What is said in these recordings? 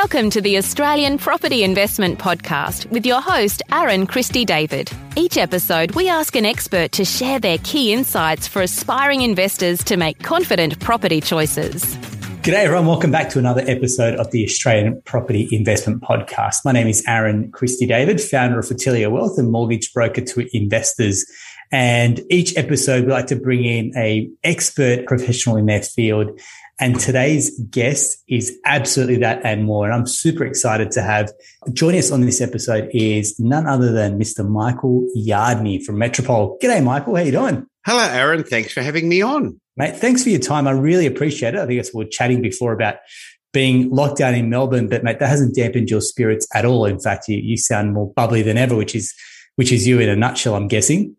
Welcome to the Australian Property Investment Podcast with your host, Aaron Christie David. Each episode, we ask an expert to share their key insights for aspiring investors to make confident property choices. G'day, everyone. Welcome back to another episode of the Australian Property Investment Podcast. My name is Aaron Christie David, founder of Atelier Wealth and mortgage broker to investors. And each episode, we like to bring in a expert professional in their field and today's guest is absolutely that and more. And I'm super excited to have joining us on this episode is none other than Mr. Michael Yardney from Metropole. G'day, Michael. How you doing? Hello, Aaron. Thanks for having me on. Mate, thanks for your time. I really appreciate it. I think we were chatting before about being locked down in Melbourne, but mate, that hasn't dampened your spirits at all. In fact, you, you sound more bubbly than ever, which is which is you in a nutshell, I'm guessing.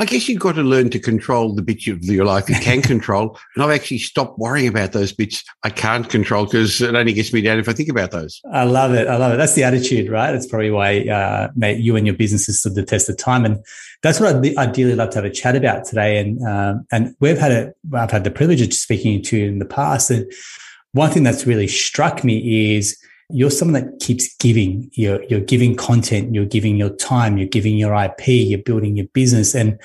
I guess you've got to learn to control the bits of your life you can control. And I've actually stopped worrying about those bits I can't control because it only gets me down if I think about those. I love it. I love it. That's the attitude, right? That's probably why, uh, mate, you and your businesses stood the test of time. And that's what I'd ideally love to have a chat about today. And, um, and we've had a, I've had the privilege of speaking to you in the past. And one thing that's really struck me is, you're someone that keeps giving. You're, you're giving content, you're giving your time, you're giving your IP, you're building your business. And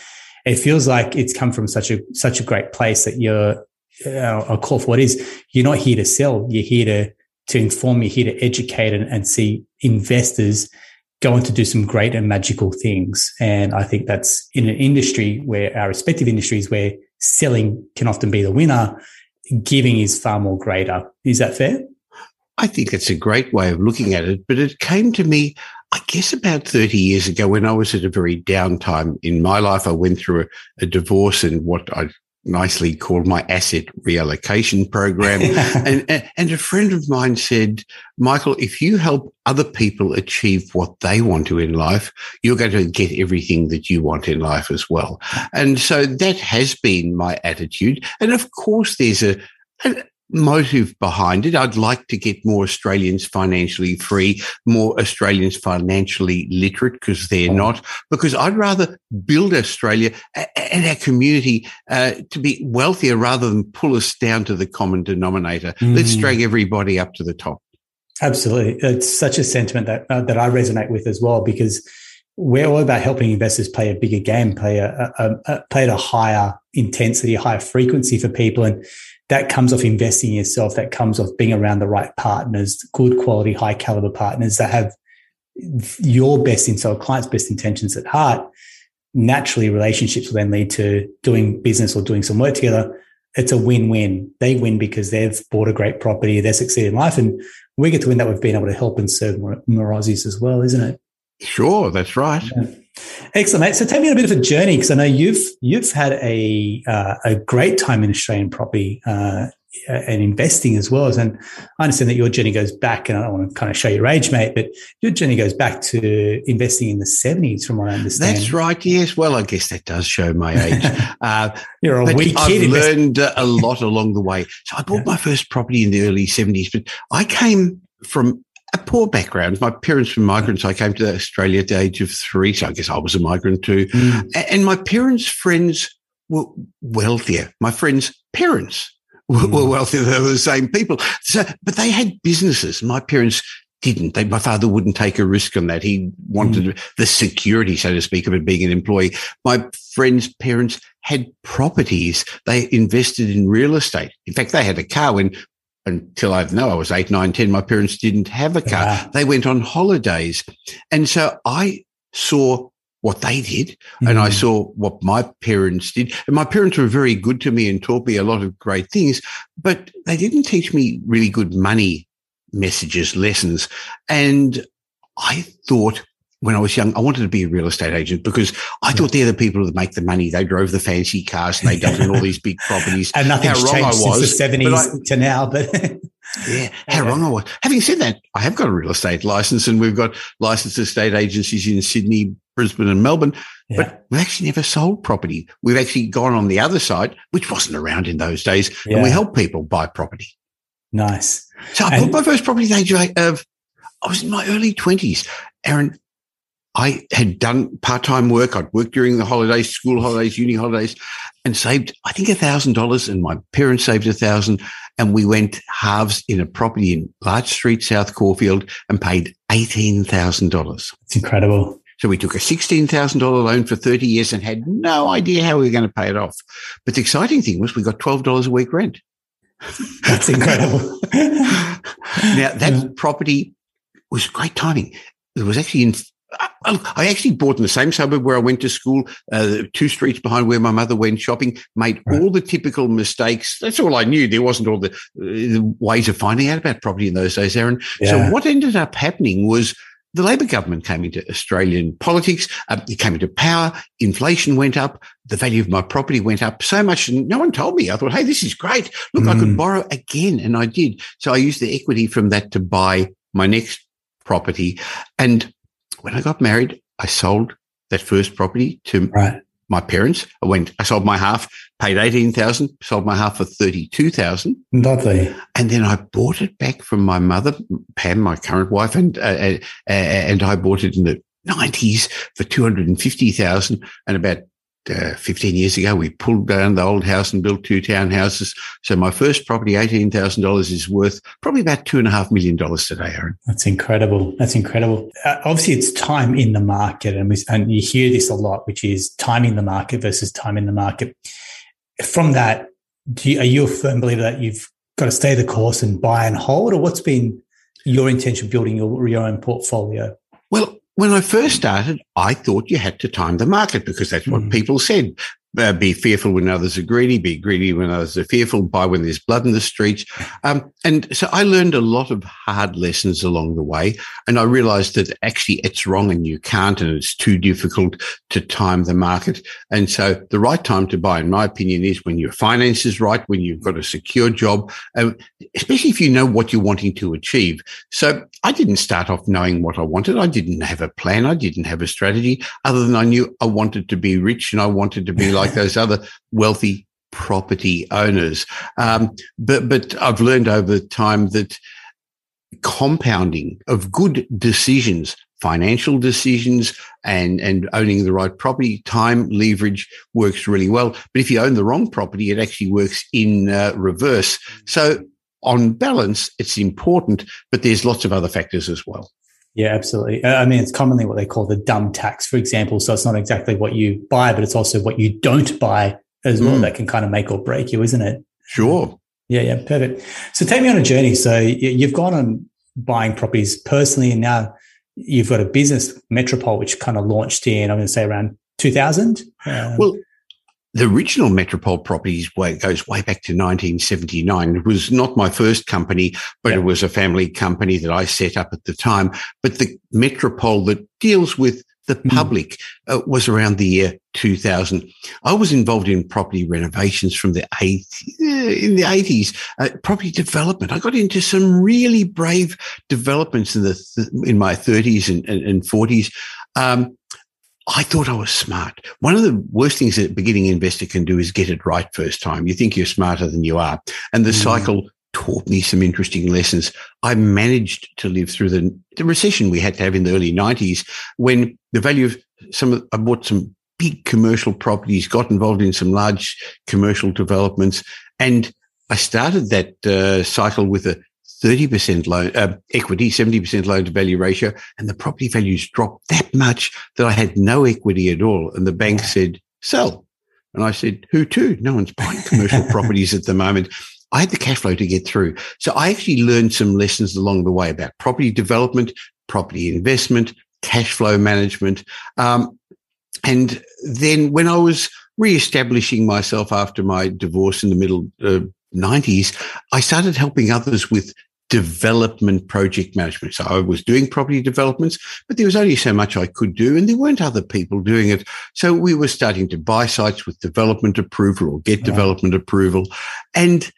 it feels like it's come from such a, such a great place that you're, uh, a call for what is, you're not here to sell. You're here to, to inform, you're here to educate and, and see investors go on to do some great and magical things. And I think that's in an industry where our respective industries where selling can often be the winner, giving is far more greater. Is that fair? I think it's a great way of looking at it, but it came to me, I guess, about 30 years ago when I was at a very downtime in my life. I went through a, a divorce and what I nicely called my asset reallocation program. and, and a friend of mine said, Michael, if you help other people achieve what they want to in life, you're going to get everything that you want in life as well. And so that has been my attitude. And of course, there's a, a motive behind it. I'd like to get more Australians financially free, more Australians financially literate because they're not, because I'd rather build Australia and our community uh, to be wealthier rather than pull us down to the common denominator. Mm. Let's drag everybody up to the top. Absolutely. It's such a sentiment that, uh, that I resonate with as well, because we're all about helping investors play a bigger game, play a, a, a play at a higher intensity, a higher frequency for people. And that comes off investing in yourself. That comes off being around the right partners, good quality, high caliber partners that have your best inside client's best intentions at heart. Naturally, relationships will then lead to doing business or doing some work together. It's a win-win. They win because they've bought a great property, they succeed in life, and we get to win that we've been able to help and serve more, more Aussies as well, isn't it? Sure, that's right. Yeah. Excellent, mate. So take me on a bit of a journey because I know you've you've had a uh, a great time in Australian property uh, and investing as well. And I understand that your journey goes back, and I don't want to kind of show your age, mate, but your journey goes back to investing in the seventies, from what I understand. That's right. Yes. Well, I guess that does show my age. Uh, You're a wee kid. I've learned a lot along the way. So I bought yeah. my first property in the early seventies, but I came from a poor background. My parents were migrants. I came to Australia at the age of three, so I guess I was a migrant too. Mm. And my parents' friends were wealthier. My friends' parents were, mm. were wealthier. They were the same people. So, but they had businesses. My parents didn't. They, my father wouldn't take a risk on that. He wanted mm. the security, so to speak, of it being an employee. My friends' parents had properties. They invested in real estate. In fact, they had a car when until I know I was eight, nine, ten, my parents didn't have a car. Yeah. They went on holidays. And so I saw what they did mm-hmm. and I mm. saw what my parents did. And my parents were very good to me and taught me a lot of great things, but they didn't teach me really good money messages, lessons. And I thought when I was young, I wanted to be a real estate agent because I thought they're the people that make the money. They drove the fancy cars and they dealt in all these big properties. and nothing's how changed wrong I was, since the seventies to now, but yeah, how wrong I was. Having said that, I have got a real estate license and we've got licensed estate agencies in Sydney, Brisbane and Melbourne, yeah. but we've actually never sold property. We've actually gone on the other side, which wasn't around in those days, yeah. and we help people buy property. Nice. So I bought my first property at the age of, I was in my early twenties. Aaron, I had done part-time work. I'd worked during the holidays, school holidays, uni holidays, and saved, I think, a thousand dollars and my parents saved a thousand. and we went halves in a property in Larch Street, South Caulfield, and paid $18,000. It's incredible. So we took a $16,000 loan for 30 years and had no idea how we were going to pay it off. But the exciting thing was we got $12 a week rent. That's incredible. now that property was great timing. It was actually in I actually bought in the same suburb where I went to school, uh, two streets behind where my mother went shopping, made right. all the typical mistakes. That's all I knew. There wasn't all the, uh, the ways of finding out about property in those days, Aaron. Yeah. So what ended up happening was the Labor government came into Australian politics. Uh, it came into power. Inflation went up. The value of my property went up so much. And no one told me. I thought, hey, this is great. Look, mm. I could mm. borrow again. And I did. So I used the equity from that to buy my next property. And when I got married, I sold that first property to right. my parents. I went, I sold my half, paid 18,000, sold my half for 32,000. Lovely. And then I bought it back from my mother, Pam, my current wife, and, uh, uh, and I bought it in the 90s for 250,000 and about uh, 15 years ago, we pulled down the old house and built two townhouses. So my first property, $18,000 is worth probably about two and a half million dollars today, Aaron. That's incredible. That's incredible. Uh, obviously it's time in the market and, we, and you hear this a lot, which is time in the market versus time in the market. From that, you, are you a firm believer that you've got to stay the course and buy and hold or what's been your intention building your, your own portfolio? Well, when I first started, I thought you had to time the market because that's what mm. people said uh, be fearful when others are greedy, be greedy when others are fearful, buy when there's blood in the streets. Um, and so I learned a lot of hard lessons along the way. And I realized that actually it's wrong and you can't, and it's too difficult to time the market. And so the right time to buy, in my opinion, is when your finance is right, when you've got a secure job, uh, especially if you know what you're wanting to achieve. So I didn't start off knowing what I wanted. I didn't have a plan. I didn't have a strategy other than I knew I wanted to be rich and I wanted to be like like those other wealthy property owners. Um, but but I've learned over time that compounding of good decisions, financial decisions, and and owning the right property, time leverage works really well. But if you own the wrong property, it actually works in uh, reverse. So on balance, it's important, but there's lots of other factors as well. Yeah, absolutely. Uh, I mean, it's commonly what they call the dumb tax, for example. So it's not exactly what you buy, but it's also what you don't buy as well mm. that can kind of make or break you, isn't it? Sure. Yeah, yeah, perfect. So take me on a journey. So you've gone on buying properties personally, and now you've got a business, Metropole, which kind of launched in, I'm going to say around 2000. Um, well, the original Metropole Properties way goes way back to 1979. It was not my first company, but yeah. it was a family company that I set up at the time. But the Metropole that deals with the hmm. public mm. uh, was around the year 2000. I was involved in property renovations from the 80s, in the 80s, uh, property development. I got into some really brave developments in the th- in my 30s and, and, and 40s. Um, I thought I was smart. One of the worst things that a beginning investor can do is get it right first time. You think you're smarter than you are. And the mm. cycle taught me some interesting lessons. I managed to live through the, the recession we had to have in the early 90s when the value of some, of, I bought some big commercial properties, got involved in some large commercial developments. And I started that uh, cycle with a 30% loan, uh, equity, 70% loan to value ratio, and the property values dropped that much that I had no equity at all. And the bank said, sell. And I said, who to? No one's buying commercial properties at the moment. I had the cash flow to get through. So I actually learned some lessons along the way about property development, property investment, cash flow management. Um, and then when I was re-establishing myself after my divorce in the middle uh, 90s, I started helping others with development project management. So I was doing property developments, but there was only so much I could do and there weren't other people doing it. So we were starting to buy sites with development approval or get development approval. And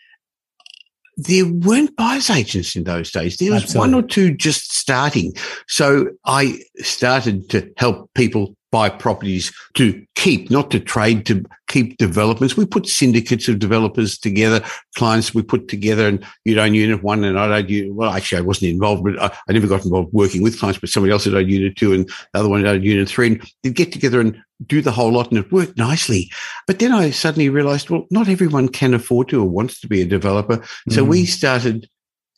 there weren't buyer's agents in those days. There was Absolutely. one or two just starting. So I started to help people buy properties to keep, not to trade, to keep developments. We put syndicates of developers together, clients we put together, and you'd own unit one and I'd own unit. Well, actually, I wasn't involved, but I, I never got involved working with clients, but somebody else had owned unit two and the other one had owned unit three. And they'd get together and do the whole lot and it worked nicely. But then I suddenly realized, well, not everyone can afford to or wants to be a developer. So mm. we started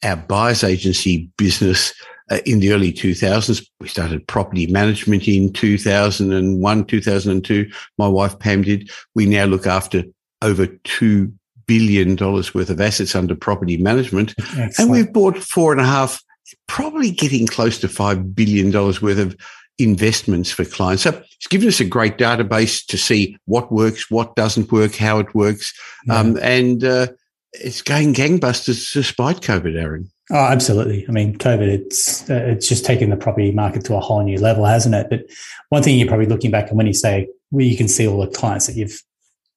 our buyer's agency business uh, in the early 2000s. We started property management in 2001, 2002. My wife Pam did. We now look after over $2 billion worth of assets under property management. Excellent. And we've bought four and a half, probably getting close to $5 billion worth of investments for clients. So it's given us a great database to see what works, what doesn't work, how it works. Yeah. Um, and uh, it's going gangbusters despite COVID, Aaron. Oh, absolutely. I mean, COVID, it's uh, it's just taken the property market to a whole new level, hasn't it? But one thing you're probably looking back and when you say, well, you can see all the clients that you've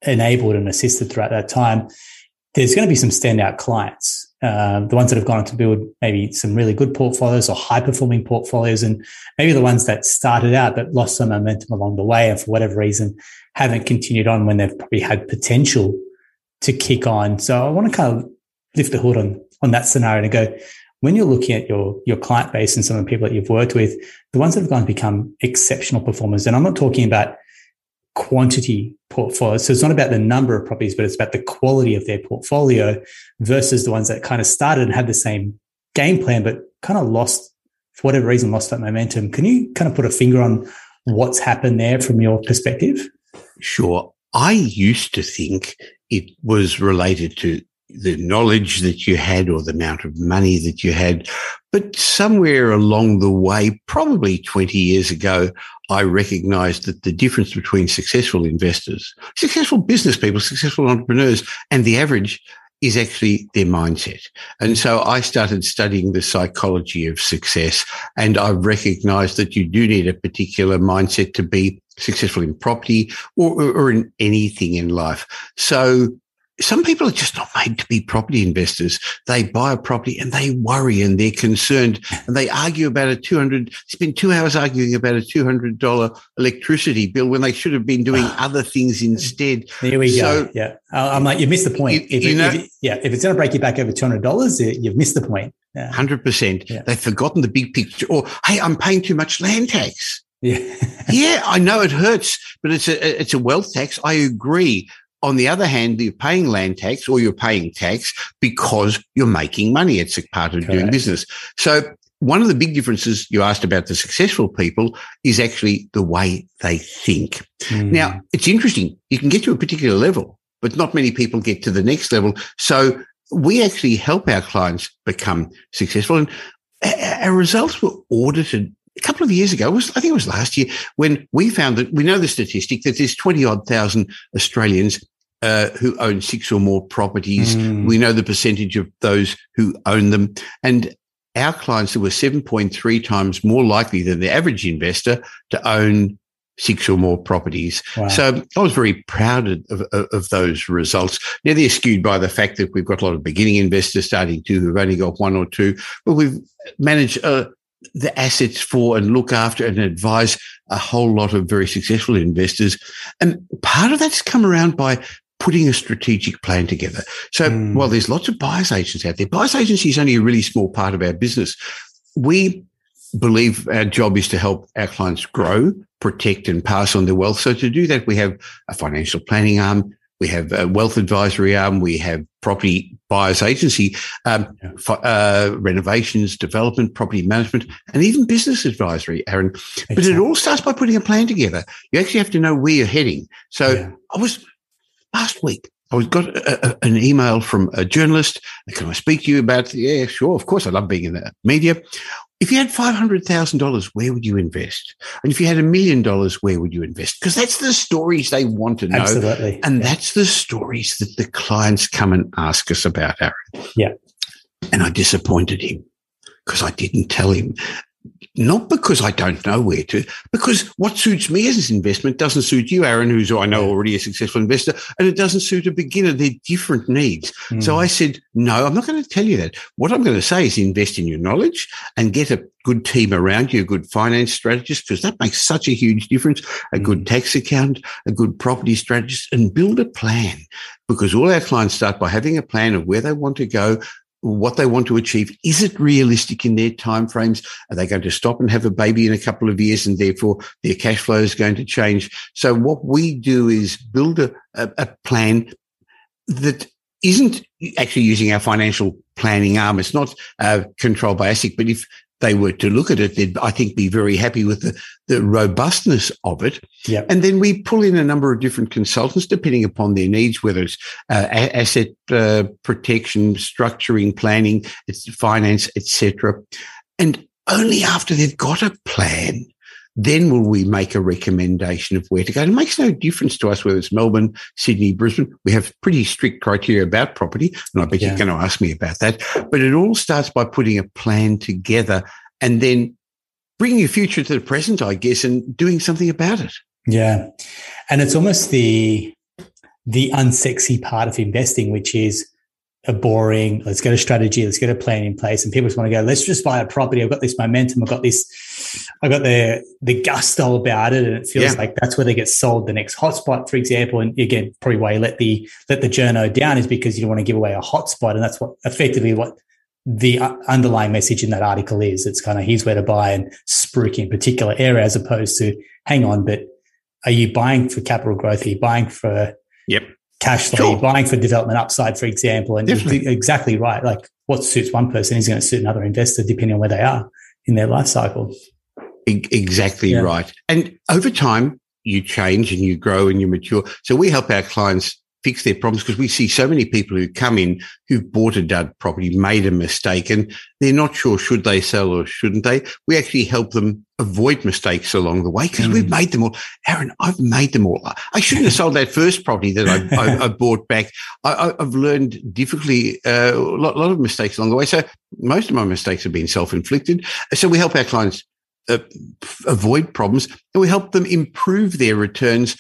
enabled and assisted throughout that time, there's going to be some standout clients. Um, the ones that have gone on to build maybe some really good portfolios or high performing portfolios, and maybe the ones that started out but lost some momentum along the way and for whatever reason haven't continued on when they've probably had potential to kick on. So I want to kind of lift the hood on on that scenario and go, when you're looking at your your client base and some of the people that you've worked with, the ones that have gone to become exceptional performers, and I'm not talking about quantity portfolios. So it's not about the number of properties, but it's about the quality of their portfolio versus the ones that kind of started and had the same game plan, but kind of lost for whatever reason, lost that momentum. Can you kind of put a finger on what's happened there from your perspective? Sure. I used to think it was related to the knowledge that you had or the amount of money that you had. But somewhere along the way, probably 20 years ago, I recognized that the difference between successful investors, successful business people, successful entrepreneurs, and the average is actually their mindset. And so I started studying the psychology of success and I've recognized that you do need a particular mindset to be successful in property or, or, in anything in life. So some people are just not made to be property investors. They buy a property and they worry and they're concerned and they argue about a 200, spend two hours arguing about a $200 electricity bill when they should have been doing ah. other things instead. There we so, go. Yeah. I'm like, you missed the point. You, if, you know, if, yeah. If it's going to break you back over $200, you've missed the point. Yeah. percent. Yeah. They've forgotten the big picture. Or hey, I'm paying too much land tax. Yeah, yeah, I know it hurts, but it's a it's a wealth tax. I agree. On the other hand, you're paying land tax or you're paying tax because you're making money. It's a part of Correct. doing business. So one of the big differences you asked about the successful people is actually the way they think. Mm. Now, it's interesting. You can get to a particular level, but not many people get to the next level. So we actually help our clients become successful. And our results were audited a couple of years ago, was I think it was last year, when we found that we know the statistic that there's 20 odd thousand Australians uh, who own six or more properties. Mm. We know the percentage of those who own them. And our clients were 7.3 times more likely than the average investor to own six or more properties. Wow. So I was very proud of, of, of, those results. Now they're skewed by the fact that we've got a lot of beginning investors starting to who've only got one or two, but we've managed uh, the assets for and look after and advise a whole lot of very successful investors. And part of that's come around by putting a strategic plan together. So mm. while there's lots of buyers agents out there, buyers agency is only a really small part of our business. We believe our job is to help our clients grow, protect and pass on their wealth. So to do that, we have a financial planning arm. We have a wealth advisory arm. We have property buyers agency, um, yeah. for, uh, renovations, development, property management, and even business advisory, Aaron. Exactly. But it all starts by putting a plan together. You actually have to know where you're heading. So yeah. I was last week. I was got a, a, an email from a journalist. Can I speak to you about? The, Yeah, sure. Of course, I love being in the media. If you had five hundred thousand dollars, where would you invest? And if you had a million dollars, where would you invest? Because that's the stories they want to know, Absolutely. and yeah. that's the stories that the clients come and ask us about, Aaron. Yeah. And I disappointed him because I didn't tell him not because I don't know where to, because what suits me as an investment doesn't suit you, Aaron, who's I know already a successful investor, and it doesn't suit a beginner. They're different needs. Mm. So I said, no, I'm not going to tell you that. What I'm going to say is invest in your knowledge and get a good team around you, a good finance strategist, because that makes such a huge difference. A mm. good tax account, a good property strategist, and build a plan. Because all our clients start by having a plan of where they want to go, what they want to achieve. Is it realistic in their timeframes? Are they going to stop and have a baby in a couple of years and therefore their cash flow is going to change? So what we do is build a, a, a plan that isn't actually using our financial planning arm. It's not uh, controlled by ASIC, but if they were to look at it, they'd, I think, be very happy with the, the robustness of it. Yep. And then we pull in a number of different consultants depending upon their needs, whether it's uh, asset uh, protection, structuring, planning, it's finance, etc. And only after they've got a plan, then will we make a recommendation of where to go. And it makes no difference to us whether it's Melbourne, Sydney, Brisbane. We have pretty strict criteria about property. And I bet yeah. you're going to ask me about that. But it all starts by putting a plan together and then bringing your future to the present, I guess, and doing something about it. Yeah. And it's almost the, the unsexy part of investing, which is a boring, let's get a strategy, let's get a plan in place. And people just want to go, let's just buy a property. I've got this momentum. I've got this, I've got the, the gusto about it. And it feels yeah. like that's where they get sold the next hotspot, for example. And again, probably why you let the, let the journo down is because you don't want to give away a hotspot. And that's what effectively what the uh, underlying message in that article is. It's kind of, here's where to buy and spruik in particular area as opposed to hang on, but are you buying for capital growth? Are you buying for Yep cash flow, sure. buying for development upside, for example. And exactly right. Like what suits one person is going to suit another investor depending on where they are in their life cycle. Exactly yeah. right. And over time, you change and you grow and you mature. So we help our clients fix their problems because we see so many people who come in who've bought a dud property, made a mistake, and they're not sure should they sell or shouldn't they. We actually help them avoid mistakes along the way because mm. we've made them all. Aaron, I've made them all. I shouldn't have sold that first property that I, I, I bought back. I, have learned difficultly uh, a lot, lot, of mistakes along the way. So most of my mistakes have been self-inflicted. So we help our clients uh, avoid problems and we help them improve their returns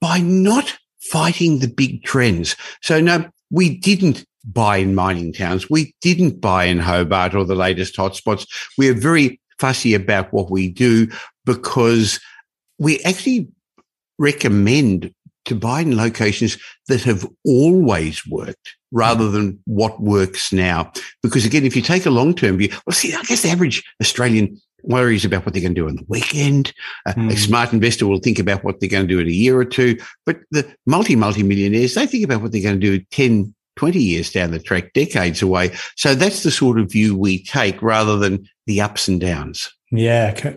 by not fighting the big trends. So no, we didn't buy in mining towns. We didn't buy in Hobart or the latest hotspots. We're very fussy about what we do because we actually recommend to buy in locations that have always worked rather than what works now. Because again, if you take a long-term view, well, see, I guess the average Australian worries about what they're going to do on the weekend. Uh, mm. A smart investor will think about what they're going to do in a year or two. But the multi, multi millionaires, they think about what they're going to do 10, 20 years down the track, decades away. So that's the sort of view we take rather than the ups and downs. Yeah. Okay.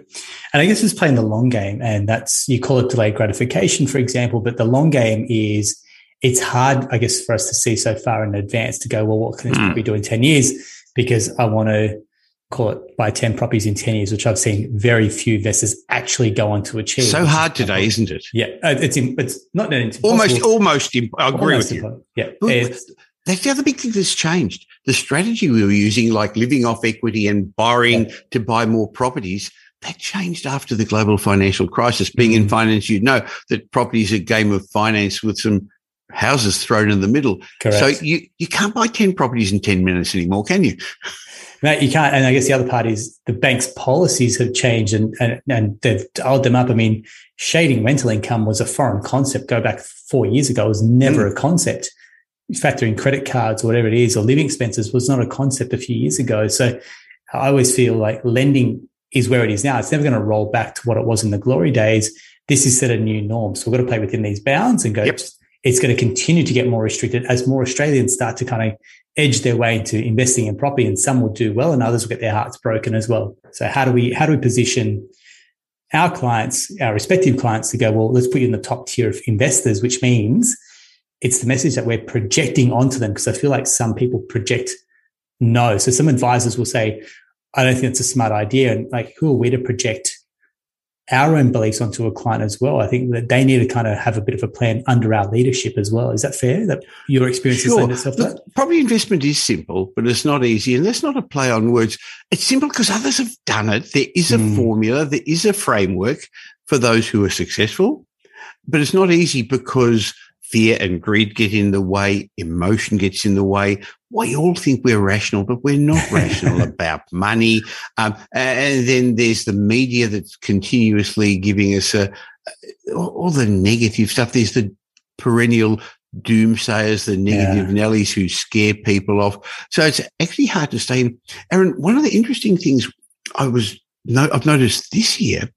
And I guess it's playing the long game. And that's, you call it delayed gratification, for example, but the long game is, it's hard, I guess, for us to see so far in advance to go, well, what can this mm. be doing 10 years? Because I want to call it buy 10 properties in 10 years, which I've seen very few investors actually go on to achieve. So hard today, isn't it? Yeah. Uh, it's, it's not, it's almost, almost, imp- I agree almost with you. Yeah. That's the other big thing that's changed. The strategy we were using, like living off equity and borrowing yeah. to buy more properties, that changed after the global financial crisis. Being in mm. finance, you know that property is a game of finance with some houses thrown in the middle. Correct. So you, you can't buy 10 properties in 10 minutes anymore, can you? Mate, you can't. And I guess the other part is the bank's policies have changed and, and, and they've dialed them up. I mean, shading rental income was a foreign concept. Go back four years ago, it was never mm. a concept. Factoring credit cards or whatever it is, or living expenses was not a concept a few years ago. So I always feel like lending is where it is now. It's never going to roll back to what it was in the glory days. This is set a new norm. So we've got to play within these bounds and go, yep. It's going to continue to get more restricted as more Australians start to kind of edge their way into investing in property and some will do well and others will get their hearts broken as well. So how do we, how do we position our clients, our respective clients to go, well, let's put you in the top tier of investors, which means it's the message that we're projecting onto them. Cause I feel like some people project no. So some advisors will say, I don't think it's a smart idea. And like, who are we to project our own beliefs onto a client as well. I think that they need to kind of have a bit of a plan under our leadership as well. Is that fair? That your experience sure. Look, Property investment is simple, but it's not easy. And that's not a play on words. It's simple because others have done it. There is a mm. formula, there is a framework for those who are successful, but it's not easy because fear and greed get in the way, emotion gets in the way. We all think we're rational, but we're not rational about money. Um, and then there's the media that's continuously giving us a, all the negative stuff. There's the perennial doomsayers, the negative yeah. Nellies who scare people off. So it's actually hard to stay in. Aaron, one of the interesting things I was, no, I've noticed this year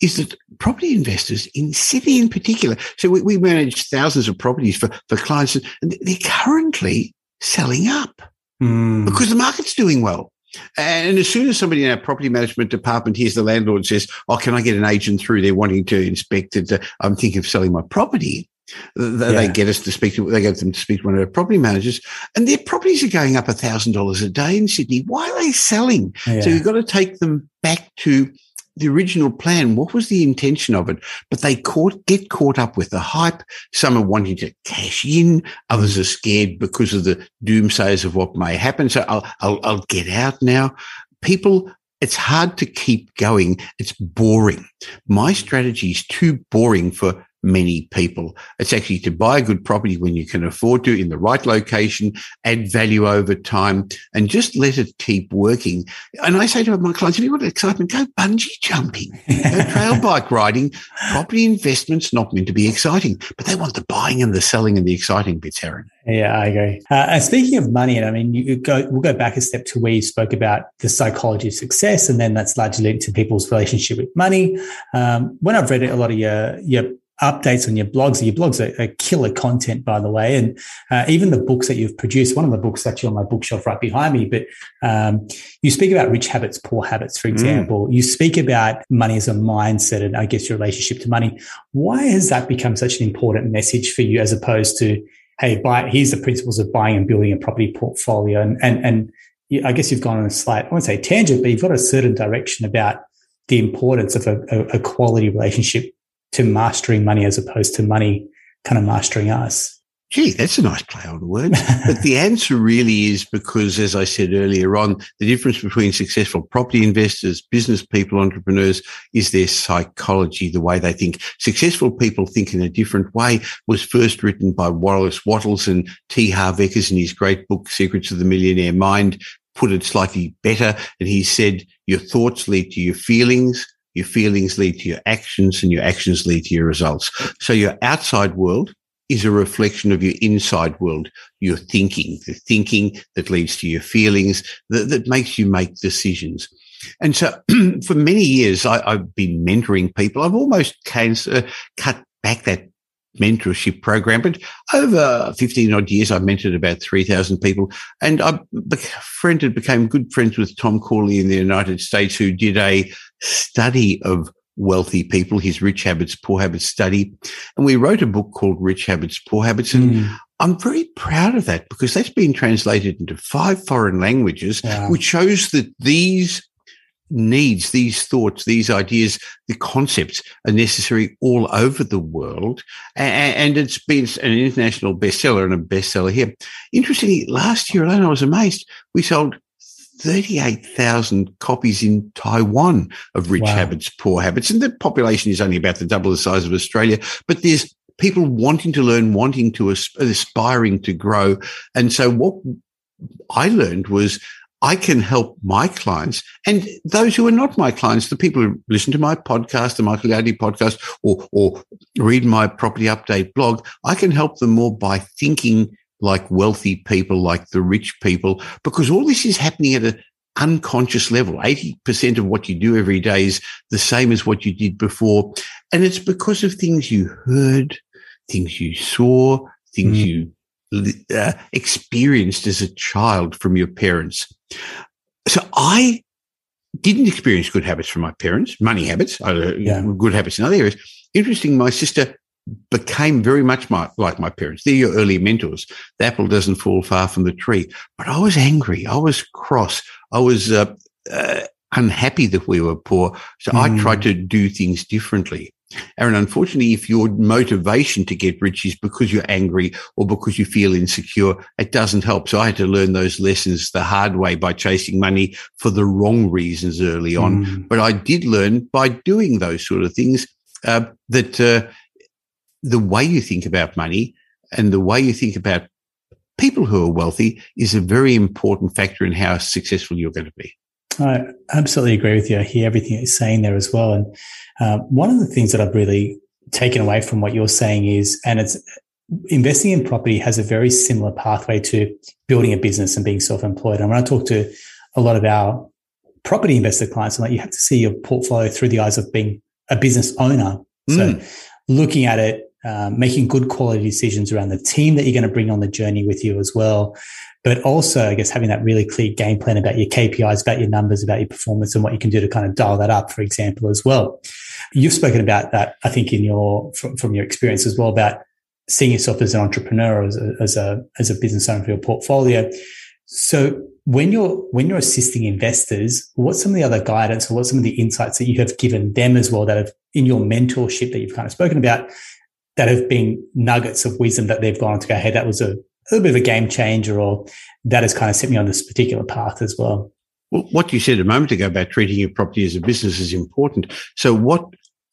is that property investors in Sydney in particular, so we, we manage thousands of properties for, for clients, and they're currently selling up mm. because the market's doing well. And as soon as somebody in our property management department hears the landlord says, "Oh, can I get an agent through? They're wanting to inspect it. I'm thinking of selling my property." They, yeah. get us to speak to, they get them to speak to one of our property managers and their properties are going up a thousand dollars a day in Sydney. Why are they selling? Yeah. So you've got to take them back to the original plan. What was the intention of it? But they caught, get caught up with the hype. Some are wanting to cash in. Others are scared because of the doomsayers of what may happen. So I'll, I'll, I'll get out now. People it's hard to keep going. It's boring. My strategy is too boring for many people. It's actually to buy a good property when you can afford to in the right location, add value over time, and just let it keep working. And I say to my clients, if you want excitement, go bungee jumping, go trail bike riding. Property investment's not meant to be exciting, but they want the buying and the selling and the exciting bits, Aaron. Yeah, I agree. Uh, and speaking of money, and I mean, you go, we'll go back a step to where you spoke about the psychology of success, and then that's largely linked to people's relationship with money. Um, when I've read it, a lot of your your updates on your blogs. Your blogs are, are killer content, by the way. And uh, even the books that you've produced, one of the books actually on my bookshelf right behind me, but um, you speak about rich habits, poor habits, for mm. example. Mm. You speak about money as a mindset and I guess your relationship to money. Why has that become such an important message for you as opposed to, hey, buy, here's the principles of buying and building a property portfolio? And, and, and I guess you've gone on a slight, I won't say tangent, but you've got a certain direction about the importance of a, a, a quality relationship to mastering money as opposed to money kind of mastering us? Gee, that's a nice play on the words. but the answer really is because, as I said earlier on, the difference between successful property investors, business people, entrepreneurs is their psychology, the way they think. Successful people think in a different way was first written by Wallace Wattles and T. Harv Ekers in his great book, Secrets of the Millionaire Mind, put it slightly better. And he said, your thoughts lead to your feelings your feelings lead to your actions and your actions lead to your results. So your outside world is a reflection of your inside world, your thinking, the thinking that leads to your feelings that, that makes you make decisions. And so for many years, I, have been mentoring people. I've almost cut back that mentorship program, but over 15 odd years, I mentored about 3,000 people and I befriended, became good friends with Tom Corley in the United States, who did a study of wealthy people, his Rich Habits, Poor Habits study. And we wrote a book called Rich Habits, Poor Habits. And mm. I'm very proud of that because that's been translated into five foreign languages, yeah. which shows that these needs, these thoughts, these ideas, the concepts are necessary all over the world. And, it's been an international bestseller and a bestseller here. Interestingly, last year alone, I was amazed. We sold 38,000 copies in Taiwan of Rich wow. Habits, Poor Habits. And the population is only about the double the size of Australia, but there's people wanting to learn, wanting to aspiring to grow. And so what I learned was I can help my clients and those who are not my clients, the people who listen to my podcast, the Michael Yardney podcast, or, or read my property update blog. I can help them more by thinking like wealthy people, like the rich people, because all this is happening at an unconscious level. 80% of what you do every day is the same as what you did before. And it's because of things you heard, things you saw, things mm. you uh, experienced as a child from your parents. So I didn't experience good habits from my parents, money habits, uh, yeah. good habits in other areas. Interesting, my sister became very much my, like my parents. They're your early mentors. The apple doesn't fall far from the tree. But I was angry. I was cross. I was uh, uh, unhappy that we were poor. So mm. I tried to do things differently. Aaron, unfortunately, if your motivation to get rich is because you're angry or because you feel insecure, it doesn't help. So I had to learn those lessons the hard way by chasing money for the wrong reasons early on. Mm. But I did learn by doing those sort of things uh, that uh, the way you think about money and the way you think about people who are wealthy is a very important factor in how successful you're going to be. I absolutely agree with you. I hear everything you're saying there as well. And uh, one of the things that I've really taken away from what you're saying is, and it's investing in property has a very similar pathway to building a business and being self-employed. And when I talk to a lot of our property investor clients, I'm like, you have to see your portfolio through the eyes of being a business owner. So mm. looking at it um, making good quality decisions around the team that you're going to bring on the journey with you as well. But also, I guess, having that really clear game plan about your KPIs, about your numbers, about your performance and what you can do to kind of dial that up, for example, as well. You've spoken about that, I think, in your, from, from your experience as well, about seeing yourself as an entrepreneur, as a, as a, as a business owner for your portfolio. So when you're when you're assisting investors, what's some of the other guidance or what's some of the insights that you have given them as well that have in your mentorship that you've kind of spoken about that have been nuggets of wisdom that they've gone on to go, hey, that was a, a little bit of a game changer, or that has kind of set me on this particular path as well. Well, what you said a moment ago about treating your property as a business is important. So what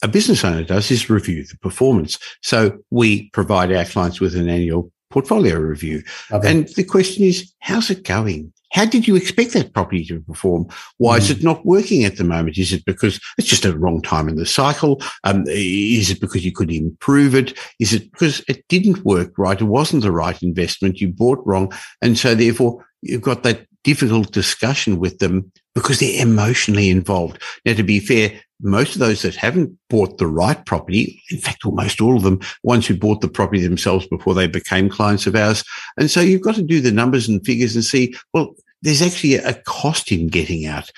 a business owner does is review the performance. So we provide our clients with an annual portfolio review. And the question is, how's it going? How did you expect that property to perform? Why mm. is it not working at the moment? Is it because it's just a wrong time in the cycle? Um, is it because you could improve it? Is it because it didn't work right? It wasn't the right investment. You bought wrong. And so therefore you've got that difficult discussion with them because they're emotionally involved. Now, to be fair, most of those that haven't bought the right property, in fact, almost all of them, ones who bought the property themselves before they became clients of ours. And so you've got to do the numbers and figures and see, well, there's actually a cost in getting out.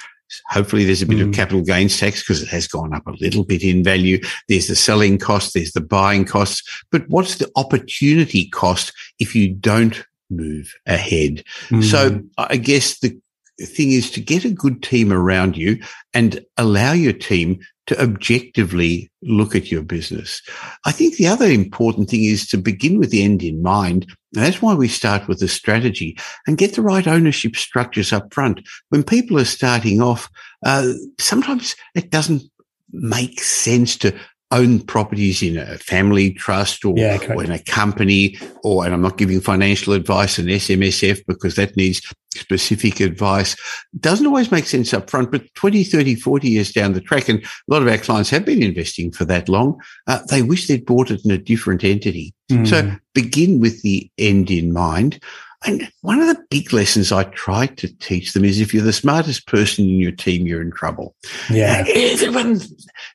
Hopefully there's a bit mm. of capital gains tax because it has gone up a little bit in value. There's the selling cost. There's the buying costs. But what's the opportunity cost if you don't move ahead? Mm. So I guess the thing is to get a good team around you and allow your team to objectively look at your business. I think the other important thing is to begin with the end in mind. And that's why we start with the strategy and get the right ownership structures up front. When people are starting off, uh, sometimes it doesn't make sense to own properties in a family trust or, yeah, or, in a company or and I'm not giving financial advice in SMSF because that needs specific advice doesn't always make sense up front but 20 30 40 years down the track and a lot of our clients have been investing for that long uh, they wish they'd bought it in a different entity. Mm. so begin with the end in mind and one of the big lessons I try to teach them is if you're the smartest person in your team, you're in trouble. Yeah. Everyone,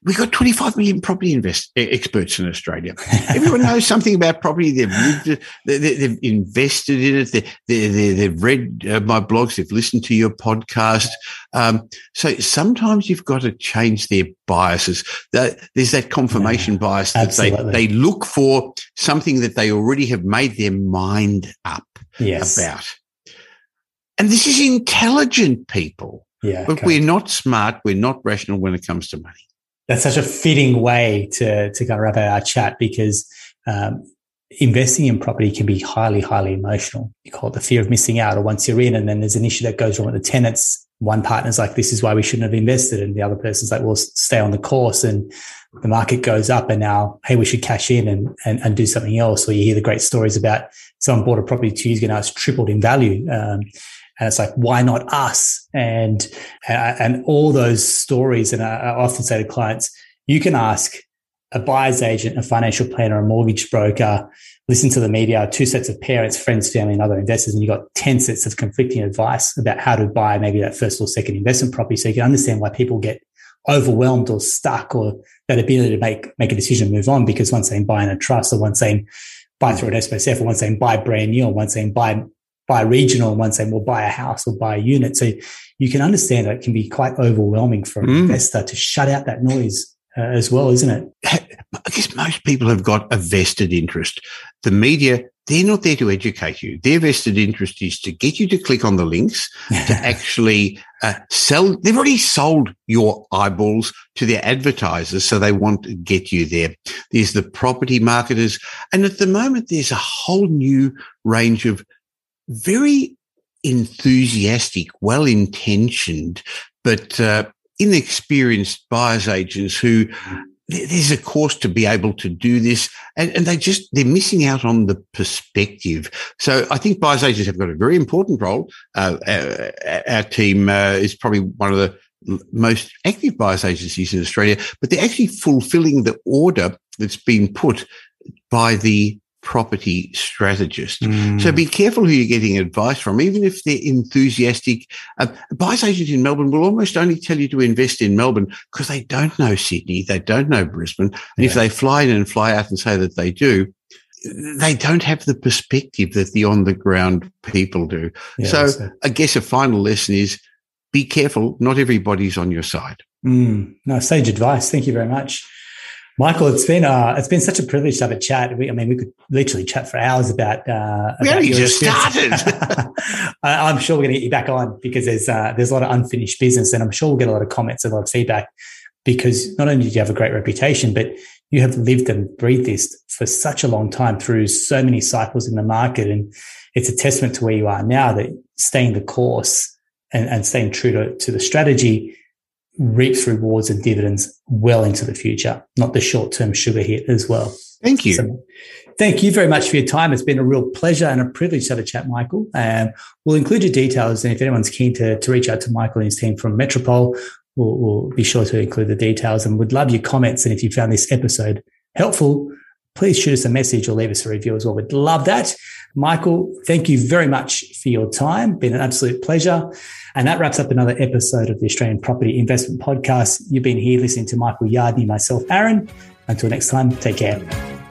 we've got 25 million property invest, experts in Australia. Everyone knows something about property. They've lived, they, have invested in it. They, they've read uh, my blogs. They've listened to your podcast. Um, so sometimes you've got to change their biases. There's that confirmation yeah, bias that they, they look for something that they already have made their mind up yes. about. And this is intelligent people. Yeah. But we're not smart. We're not rational when it comes to money. That's such a fitting way to, to kind of wrap our chat because um, investing in property can be highly, highly emotional. You call it the fear of missing out, or once you're in and then there's an issue that goes wrong with the tenants, one partner's like, this is why we shouldn't have invested. And the other person's like, well, stay on the course. And the market goes up and now, hey, we should cash in and, and, and do something else. Or you hear the great stories about someone bought a property two years ago now it's tripled in value. Um, and it's like, why not us? And, and all those stories. And I, I often say to clients, you can ask a buyer's agent, a financial planner, a mortgage broker, listen to the media, two sets of parents, friends, family, and other investors, and you've got 10 sets of conflicting advice about how to buy maybe that first or second investment property. So you can understand why people get overwhelmed or stuck or that ability to make, make a decision move on because one's saying buy in a trust or one's saying buy through an SMSF or one's saying buy brand new or one's saying buy, buy regional and one's saying, well, buy a house or buy a unit. So you can understand that it can be quite overwhelming for an mm. investor to shut out that noise uh, as well, isn't it? I guess most people have got a vested interest. The media, they're not there to educate you. Their vested interest is to get you to click on the links to actually uh, sell. They've already sold your eyeballs to their advertisers, so they want to get you there. There's the property marketers. And at the moment, there's a whole new range of very enthusiastic, well intentioned, but uh, inexperienced buyers agents who there's a course to be able to do this and, and, they just they're missing out on the perspective. So i think buyers agents have got a very important role. Uh, our, our, team uh, is probably one of the most active buyers agencies in australia but they're actually fulfilling the order that's been put by the property strategist. Mm. So be careful who you're getting advice from, even if they're enthusiastic. Uh, buyers agents in Melbourne will almost only tell you to invest in Melbourne because they don't know Sydney, they don't know Brisbane. And yeah. if they fly in and fly out and say that they do, they don't have the perspective that the on the ground people do. Yeah, so, I guess a final lesson is be careful. Not everybody's on your side. Mm. No, sage advice. Thank you very much. Michael, it's been uh, it's been such a privilege to have a chat. We, I mean, we could literally chat for hours about. Uh, we about only just started. I'm sure we're going to get you back on because there's uh, there's a lot of unfinished business, and I'm sure we'll get a lot of comments and a lot of feedback. Because not only do you have a great reputation, but you have lived and breathed this for such a long time through so many cycles in the market, and it's a testament to where you are now that staying the course and, and staying true to, to the strategy reaps rewards and dividends well into the future, not the short term sugar hit as well. Thank you. So, thank you very much for your time. It's been a real pleasure and a privilege to have a chat, Michael. And um, we'll include your details. And if anyone's keen to, to reach out to Michael and his team from Metropole, we'll, we'll be sure to include the details and would love your comments. And if you found this episode helpful, please shoot us a message or leave us a review as well. We'd love that. Michael, thank you very much for your time. Been an absolute pleasure. And that wraps up another episode of the Australian Property Investment Podcast. You've been here listening to Michael Yardney, myself, Aaron. Until next time, take care.